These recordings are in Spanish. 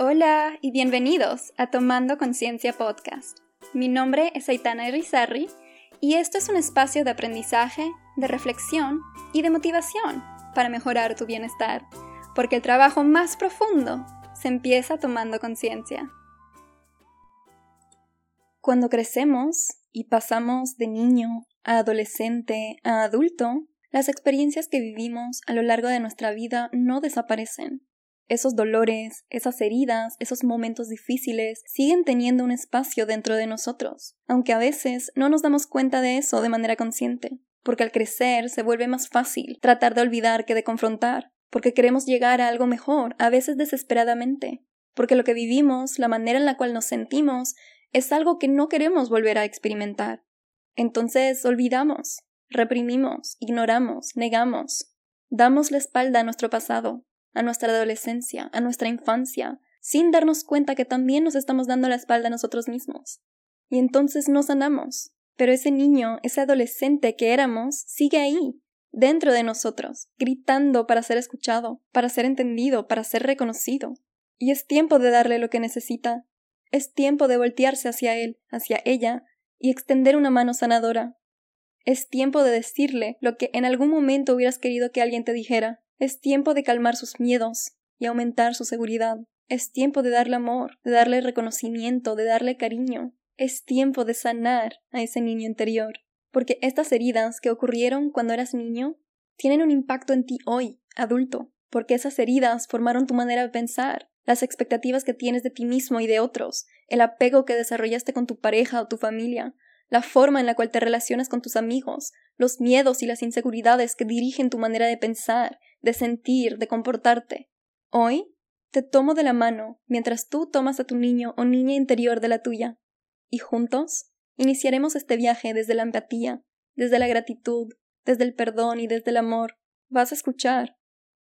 Hola y bienvenidos a Tomando Conciencia Podcast. Mi nombre es Aitana Irizarry y esto es un espacio de aprendizaje, de reflexión y de motivación para mejorar tu bienestar, porque el trabajo más profundo se empieza tomando conciencia. Cuando crecemos y pasamos de niño a adolescente a adulto, las experiencias que vivimos a lo largo de nuestra vida no desaparecen esos dolores, esas heridas, esos momentos difíciles siguen teniendo un espacio dentro de nosotros, aunque a veces no nos damos cuenta de eso de manera consciente, porque al crecer se vuelve más fácil tratar de olvidar que de confrontar, porque queremos llegar a algo mejor, a veces desesperadamente, porque lo que vivimos, la manera en la cual nos sentimos, es algo que no queremos volver a experimentar. Entonces olvidamos, reprimimos, ignoramos, negamos, damos la espalda a nuestro pasado, a nuestra adolescencia, a nuestra infancia, sin darnos cuenta que también nos estamos dando la espalda a nosotros mismos. Y entonces no sanamos. Pero ese niño, ese adolescente que éramos, sigue ahí, dentro de nosotros, gritando para ser escuchado, para ser entendido, para ser reconocido. Y es tiempo de darle lo que necesita. Es tiempo de voltearse hacia él, hacia ella, y extender una mano sanadora. Es tiempo de decirle lo que en algún momento hubieras querido que alguien te dijera. Es tiempo de calmar sus miedos y aumentar su seguridad. Es tiempo de darle amor, de darle reconocimiento, de darle cariño. Es tiempo de sanar a ese niño interior. Porque estas heridas que ocurrieron cuando eras niño tienen un impacto en ti hoy, adulto. Porque esas heridas formaron tu manera de pensar, las expectativas que tienes de ti mismo y de otros, el apego que desarrollaste con tu pareja o tu familia, la forma en la cual te relacionas con tus amigos, los miedos y las inseguridades que dirigen tu manera de pensar, de sentir, de comportarte. Hoy te tomo de la mano mientras tú tomas a tu niño o niña interior de la tuya, y juntos iniciaremos este viaje desde la empatía, desde la gratitud, desde el perdón y desde el amor. Vas a escuchar,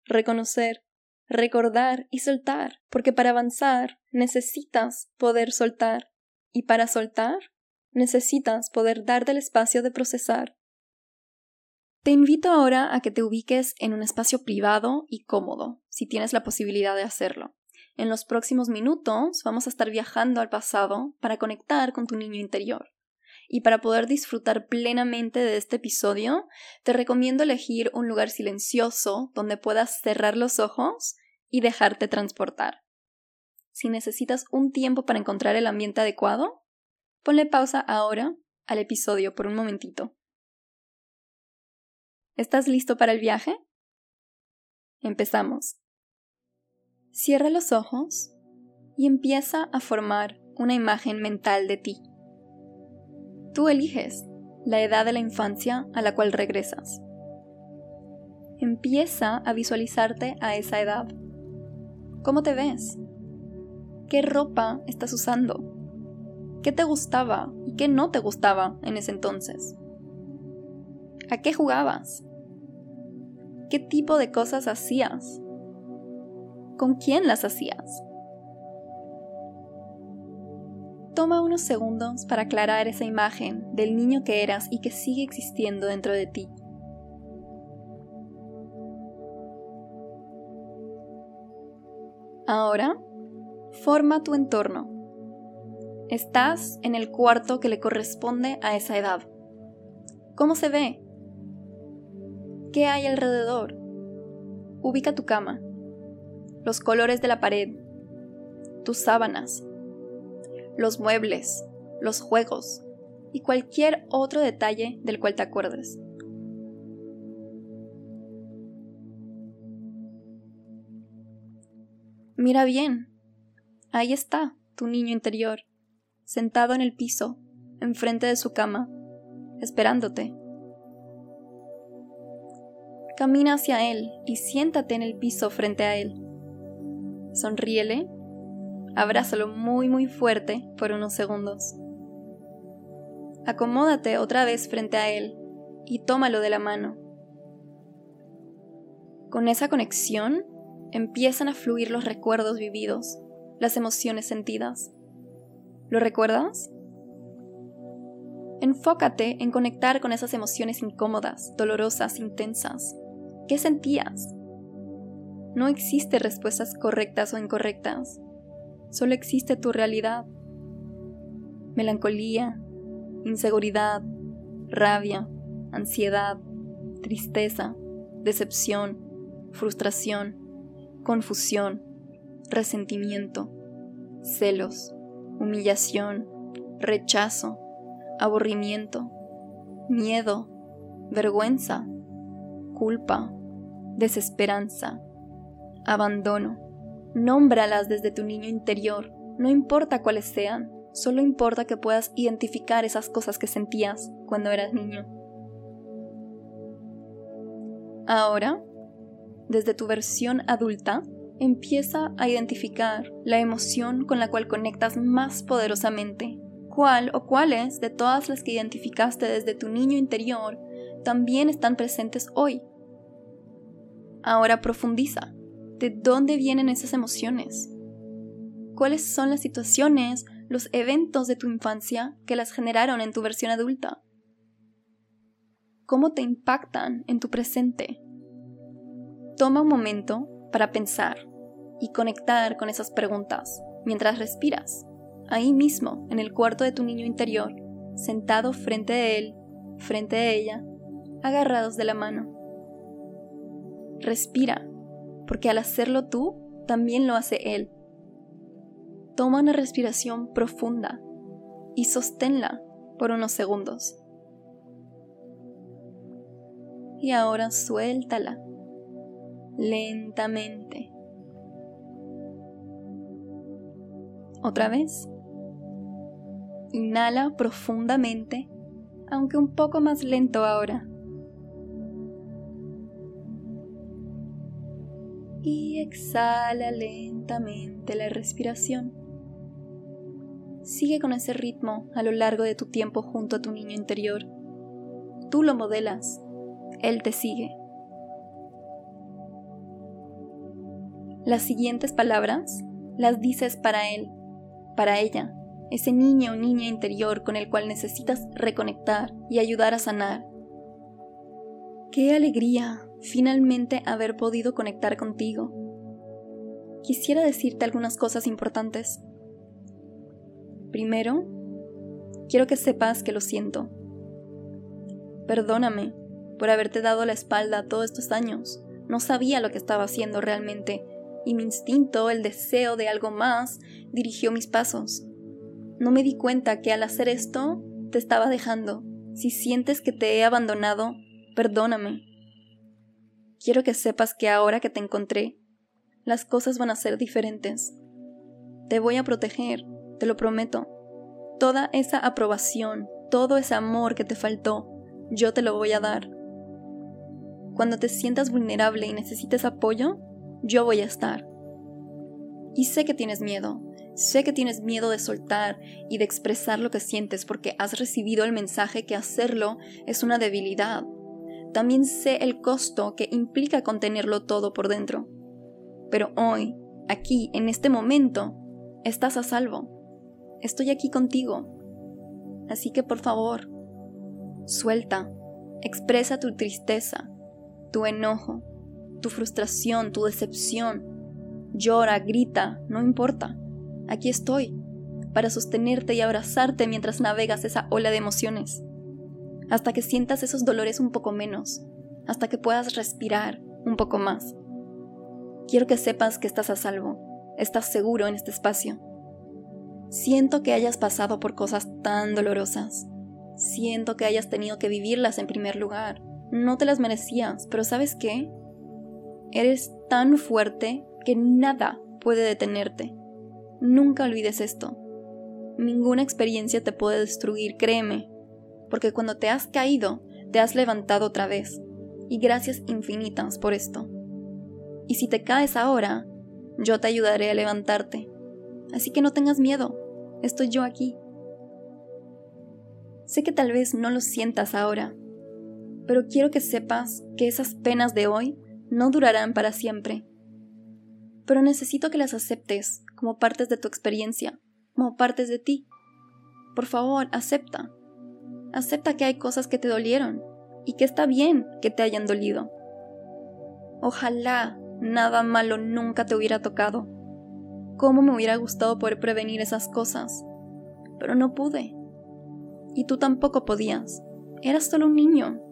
reconocer, recordar y soltar, porque para avanzar necesitas poder soltar, y para soltar necesitas poder darte el espacio de procesar. Te invito ahora a que te ubiques en un espacio privado y cómodo, si tienes la posibilidad de hacerlo. En los próximos minutos vamos a estar viajando al pasado para conectar con tu niño interior. Y para poder disfrutar plenamente de este episodio, te recomiendo elegir un lugar silencioso donde puedas cerrar los ojos y dejarte transportar. Si necesitas un tiempo para encontrar el ambiente adecuado, ponle pausa ahora al episodio por un momentito. ¿Estás listo para el viaje? Empezamos. Cierra los ojos y empieza a formar una imagen mental de ti. Tú eliges la edad de la infancia a la cual regresas. Empieza a visualizarte a esa edad. ¿Cómo te ves? ¿Qué ropa estás usando? ¿Qué te gustaba y qué no te gustaba en ese entonces? ¿A qué jugabas? ¿Qué tipo de cosas hacías? ¿Con quién las hacías? Toma unos segundos para aclarar esa imagen del niño que eras y que sigue existiendo dentro de ti. Ahora, forma tu entorno. Estás en el cuarto que le corresponde a esa edad. ¿Cómo se ve? ¿Qué hay alrededor? Ubica tu cama, los colores de la pared, tus sábanas, los muebles, los juegos y cualquier otro detalle del cual te acuerdes. Mira bien, ahí está tu niño interior, sentado en el piso, enfrente de su cama, esperándote. Camina hacia él y siéntate en el piso frente a él. Sonríele, abrázalo muy muy fuerte por unos segundos. Acomódate otra vez frente a él y tómalo de la mano. Con esa conexión empiezan a fluir los recuerdos vividos, las emociones sentidas. ¿Lo recuerdas? Enfócate en conectar con esas emociones incómodas, dolorosas, intensas. ¿Qué sentías? No existe respuestas correctas o incorrectas. solo existe tu realidad. Melancolía, inseguridad, rabia, ansiedad, tristeza, decepción, frustración, confusión, resentimiento, celos, humillación, rechazo, aburrimiento, miedo, vergüenza, culpa, desesperanza, abandono. Nómbralas desde tu niño interior, no importa cuáles sean, solo importa que puedas identificar esas cosas que sentías cuando eras niño. Ahora, desde tu versión adulta, empieza a identificar la emoción con la cual conectas más poderosamente. ¿Cuál o cuáles de todas las que identificaste desde tu niño interior también están presentes hoy? Ahora profundiza. ¿De dónde vienen esas emociones? ¿Cuáles son las situaciones, los eventos de tu infancia que las generaron en tu versión adulta? ¿Cómo te impactan en tu presente? Toma un momento para pensar y conectar con esas preguntas mientras respiras, ahí mismo, en el cuarto de tu niño interior, sentado frente a él, frente a ella, agarrados de la mano. Respira, porque al hacerlo tú, también lo hace él. Toma una respiración profunda y sosténla por unos segundos. Y ahora suéltala lentamente. Otra vez. Inhala profundamente, aunque un poco más lento ahora. Y exhala lentamente la respiración. Sigue con ese ritmo a lo largo de tu tiempo junto a tu niño interior. Tú lo modelas, él te sigue. Las siguientes palabras las dices para él para ella, ese niño o niña interior con el cual necesitas reconectar y ayudar a sanar. Qué alegría finalmente haber podido conectar contigo. Quisiera decirte algunas cosas importantes. Primero, quiero que sepas que lo siento. Perdóname por haberte dado la espalda todos estos años. No sabía lo que estaba haciendo realmente y mi instinto, el deseo de algo más, dirigió mis pasos. No me di cuenta que al hacer esto te estaba dejando. Si sientes que te he abandonado, perdóname. Quiero que sepas que ahora que te encontré, las cosas van a ser diferentes. Te voy a proteger, te lo prometo. Toda esa aprobación, todo ese amor que te faltó, yo te lo voy a dar. Cuando te sientas vulnerable y necesites apoyo, yo voy a estar. Y sé que tienes miedo, sé que tienes miedo de soltar y de expresar lo que sientes porque has recibido el mensaje que hacerlo es una debilidad. También sé el costo que implica contenerlo todo por dentro. Pero hoy, aquí, en este momento, estás a salvo. Estoy aquí contigo. Así que por favor, suelta, expresa tu tristeza, tu enojo, tu frustración, tu decepción. Llora, grita, no importa. Aquí estoy, para sostenerte y abrazarte mientras navegas esa ola de emociones, hasta que sientas esos dolores un poco menos, hasta que puedas respirar un poco más. Quiero que sepas que estás a salvo, estás seguro en este espacio. Siento que hayas pasado por cosas tan dolorosas. Siento que hayas tenido que vivirlas en primer lugar. No te las merecías, pero ¿sabes qué? Eres tan fuerte que nada puede detenerte. Nunca olvides esto. Ninguna experiencia te puede destruir, créeme, porque cuando te has caído, te has levantado otra vez, y gracias infinitas por esto. Y si te caes ahora, yo te ayudaré a levantarte. Así que no tengas miedo, estoy yo aquí. Sé que tal vez no lo sientas ahora, pero quiero que sepas que esas penas de hoy no durarán para siempre. Pero necesito que las aceptes como partes de tu experiencia, como partes de ti. Por favor, acepta. Acepta que hay cosas que te dolieron y que está bien que te hayan dolido. Ojalá nada malo nunca te hubiera tocado. cómo me hubiera gustado poder prevenir esas cosas, pero no pude. Y tú tampoco podías. Eras solo un niño.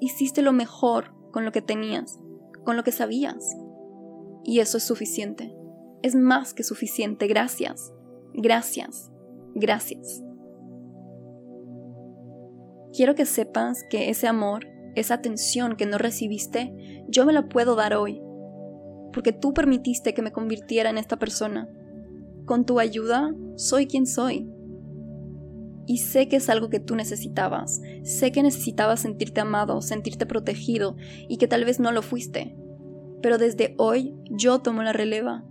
Hiciste lo mejor con lo que tenías, con lo que sabías. Y eso es suficiente. Es más que suficiente. Gracias. Gracias. Gracias. Quiero que sepas que ese amor, esa atención que no recibiste, yo me la puedo dar hoy. Porque tú permitiste que me convirtiera en esta persona. Con tu ayuda, soy quien soy. Y sé que es algo que tú necesitabas. Sé que necesitabas sentirte amado, sentirte protegido y que tal vez no lo fuiste. Pero desde hoy yo tomo la releva.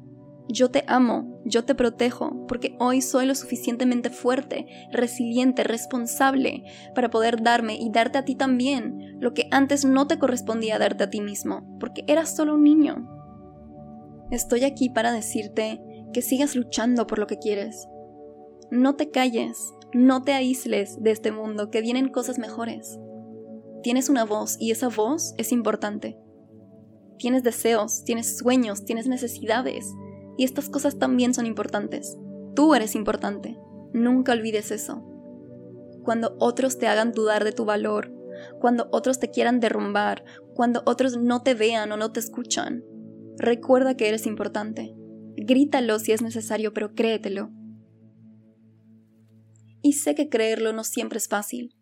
Yo te amo, yo te protejo, porque hoy soy lo suficientemente fuerte, resiliente, responsable para poder darme y darte a ti también lo que antes no te correspondía darte a ti mismo, porque eras solo un niño. Estoy aquí para decirte que sigas luchando por lo que quieres. No te calles, no te aísles de este mundo, que vienen cosas mejores. Tienes una voz y esa voz es importante. Tienes deseos, tienes sueños, tienes necesidades. Y estas cosas también son importantes. Tú eres importante. Nunca olvides eso. Cuando otros te hagan dudar de tu valor, cuando otros te quieran derrumbar, cuando otros no te vean o no te escuchan, recuerda que eres importante. Grítalo si es necesario, pero créetelo. Y sé que creerlo no siempre es fácil.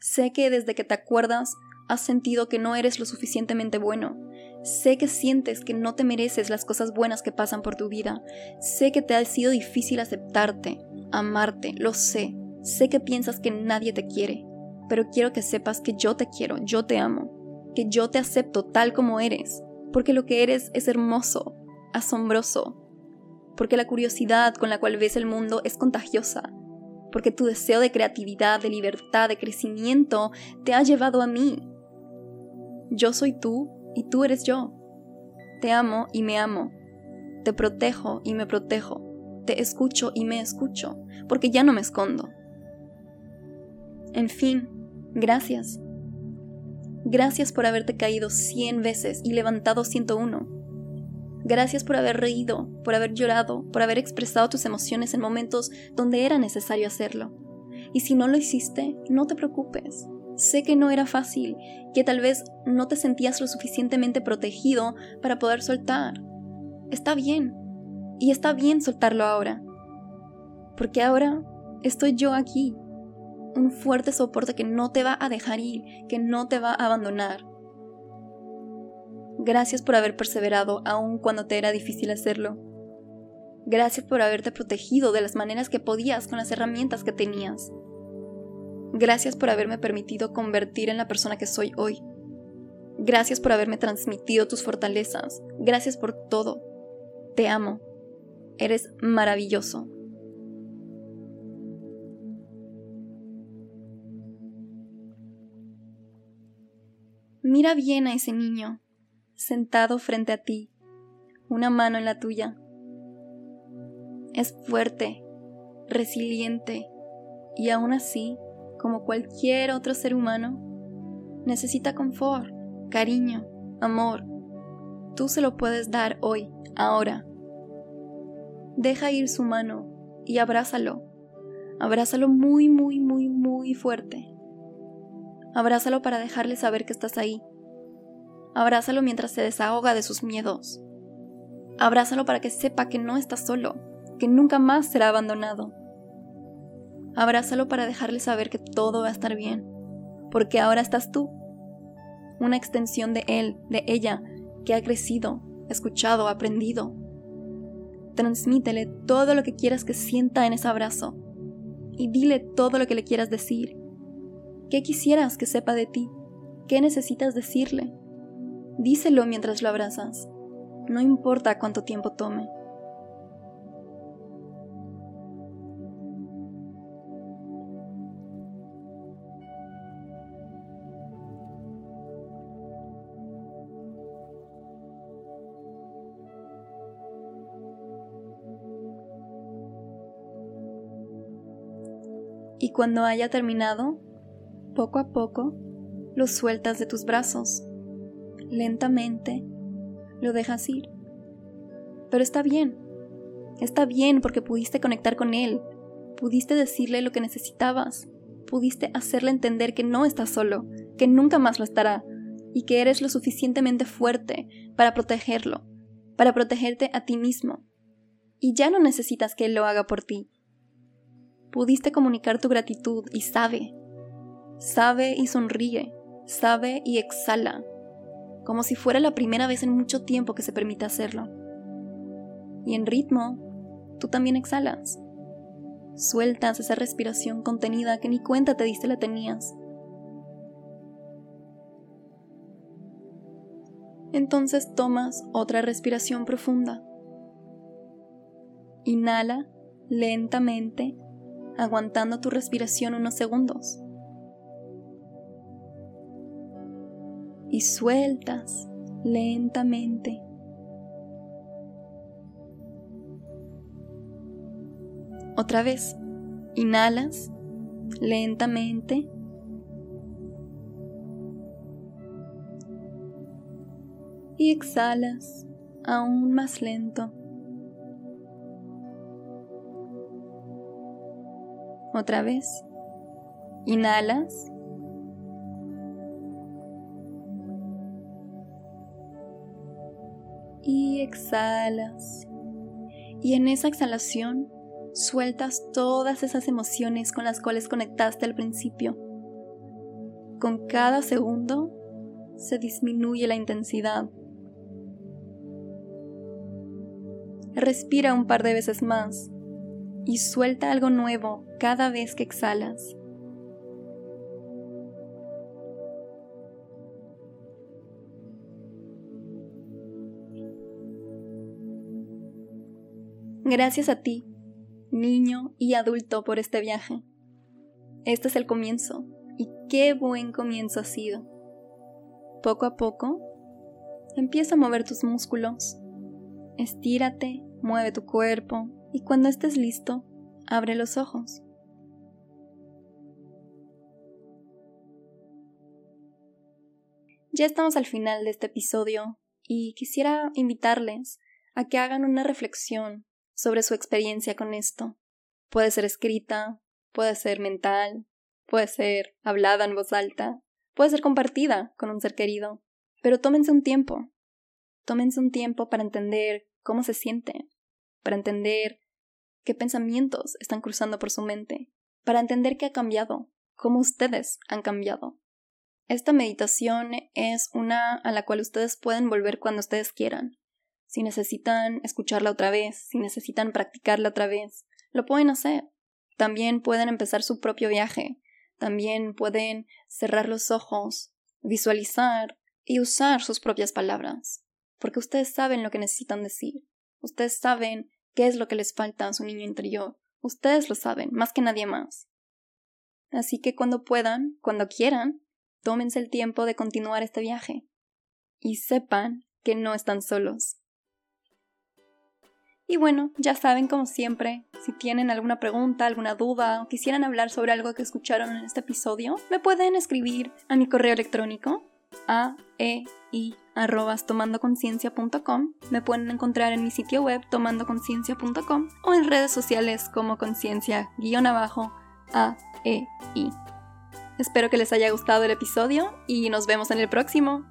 Sé que desde que te acuerdas has sentido que no eres lo suficientemente bueno. Sé que sientes que no te mereces las cosas buenas que pasan por tu vida. Sé que te ha sido difícil aceptarte, amarte, lo sé. Sé que piensas que nadie te quiere, pero quiero que sepas que yo te quiero, yo te amo, que yo te acepto tal como eres, porque lo que eres es hermoso, asombroso, porque la curiosidad con la cual ves el mundo es contagiosa, porque tu deseo de creatividad, de libertad, de crecimiento te ha llevado a mí. Yo soy tú y tú eres yo. Te amo y me amo. Te protejo y me protejo. Te escucho y me escucho, porque ya no me escondo. En fin, gracias. Gracias por haberte caído cien veces y levantado ciento uno Gracias por haber reído, por haber llorado, por haber expresado tus emociones en momentos donde era necesario hacerlo. Y si no lo hiciste, no te preocupes. Sé que no era fácil, que tal vez no te sentías lo suficientemente protegido para poder soltar. Está bien. Y está bien soltarlo ahora. Porque ahora estoy yo aquí. Un fuerte soporte que no te va a dejar ir, que no te va a abandonar. Gracias por haber perseverado aun cuando te era difícil hacerlo. Gracias por haberte protegido de las maneras que podías con las herramientas que tenías. Gracias por haberme permitido convertir en la persona que soy hoy. Gracias por haberme transmitido tus fortalezas. Gracias por todo. Te amo. Eres maravilloso. Mira bien a ese niño sentado frente a ti, una mano en la tuya. Es fuerte, resiliente y aún así, como cualquier otro ser humano, necesita confort, cariño, amor. Tú se lo puedes dar hoy, ahora. Deja ir su mano y abrázalo. Abrázalo muy, muy, muy, muy fuerte. Abrázalo para dejarle saber que estás ahí, Abrázalo mientras se desahoga de sus miedos. Abrázalo para que sepa que no está solo, que nunca más será abandonado. Abrázalo para dejarle saber que todo va a estar bien, porque ahora estás tú, una extensión de él, de ella, que ha crecido, escuchado, aprendido. Transmítele todo lo que quieras que sienta en ese abrazo y dile todo lo que le quieras decir. ¿Qué quisieras que sepa de ti? ¿Qué necesitas decirle? Díselo mientras lo abrazas. No importa cuánto tiempo tome. Y cuando haya terminado, poco a poco, lo sueltas de tus brazos lentamente, lo dejas ir. Pero está bien, Está bien porque pudiste conectar con él, pudiste decirle lo que necesitabas, pudiste hacerle entender que no estás solo, que nunca más lo estará, y que eres lo suficientemente fuerte para protegerlo, para protegerte a ti mismo. Y ya no necesitas que él lo haga por ti. Pudiste comunicar tu gratitud y sabe, sabe y sonríe, sabe y exhala, como si fuera la primera vez en mucho tiempo que se permite hacerlo. Y en ritmo, tú también exhalas. Sueltas esa respiración contenida que ni cuenta te diste la tenías. Entonces tomas otra respiración profunda. Inhala lentamente, aguantando tu respiración unos segundos. Y sueltas lentamente. Otra vez, inhalas lentamente. Y exhalas aún más lento. Otra vez, inhalas. Exhalas. Y en esa exhalación sueltas todas esas emociones con las cuales conectaste al principio. Con cada segundo se disminuye la intensidad. Respira un par de veces más y suelta algo nuevo cada vez que exhalas. Gracias a ti niño y adulto por este viaje. Este es el comienzo, y qué buen comienzo ha sido. Poco a poco, empieza a mover tus músculos, estírate, mueve tu cuerpo, y cuando estés listo, abre los ojos. Ya estamos al final de este episodio y quisiera invitarles a que hagan una reflexión sobre su experiencia con esto. Puede ser escrita, puede ser mental, puede ser hablada en voz alta, puede ser compartida con un ser querido, pero tómense un tiempo. Tómense un tiempo para entender cómo se siente, para entender qué pensamientos están cruzando por su mente, para entender qué ha cambiado, cómo ustedes han cambiado. Esta meditación es una a la cual ustedes pueden volver cuando ustedes quieran si necesitan escucharla otra vez, si necesitan practicarla otra vez, lo pueden hacer. También pueden empezar su propio viaje, también pueden cerrar los ojos, visualizar y usar sus propias palabras, porque ustedes saben lo que necesitan decir, ustedes saben qué es lo que les falta a su niño interior, ustedes lo saben, más que nadie más. Así que cuando puedan, cuando quieran, tómense el tiempo de continuar este viaje y sepan que no están solos. Y bueno, ya saben como siempre, si tienen alguna pregunta, alguna duda o quisieran hablar sobre algo que escucharon en este episodio, me pueden escribir a mi correo electrónico a e i tomandoconciencia.com. Me pueden encontrar en mi sitio web tomandoconciencia.com o en redes sociales como conciencia guion abajo a e i. Espero que les haya gustado el episodio y nos vemos en el próximo.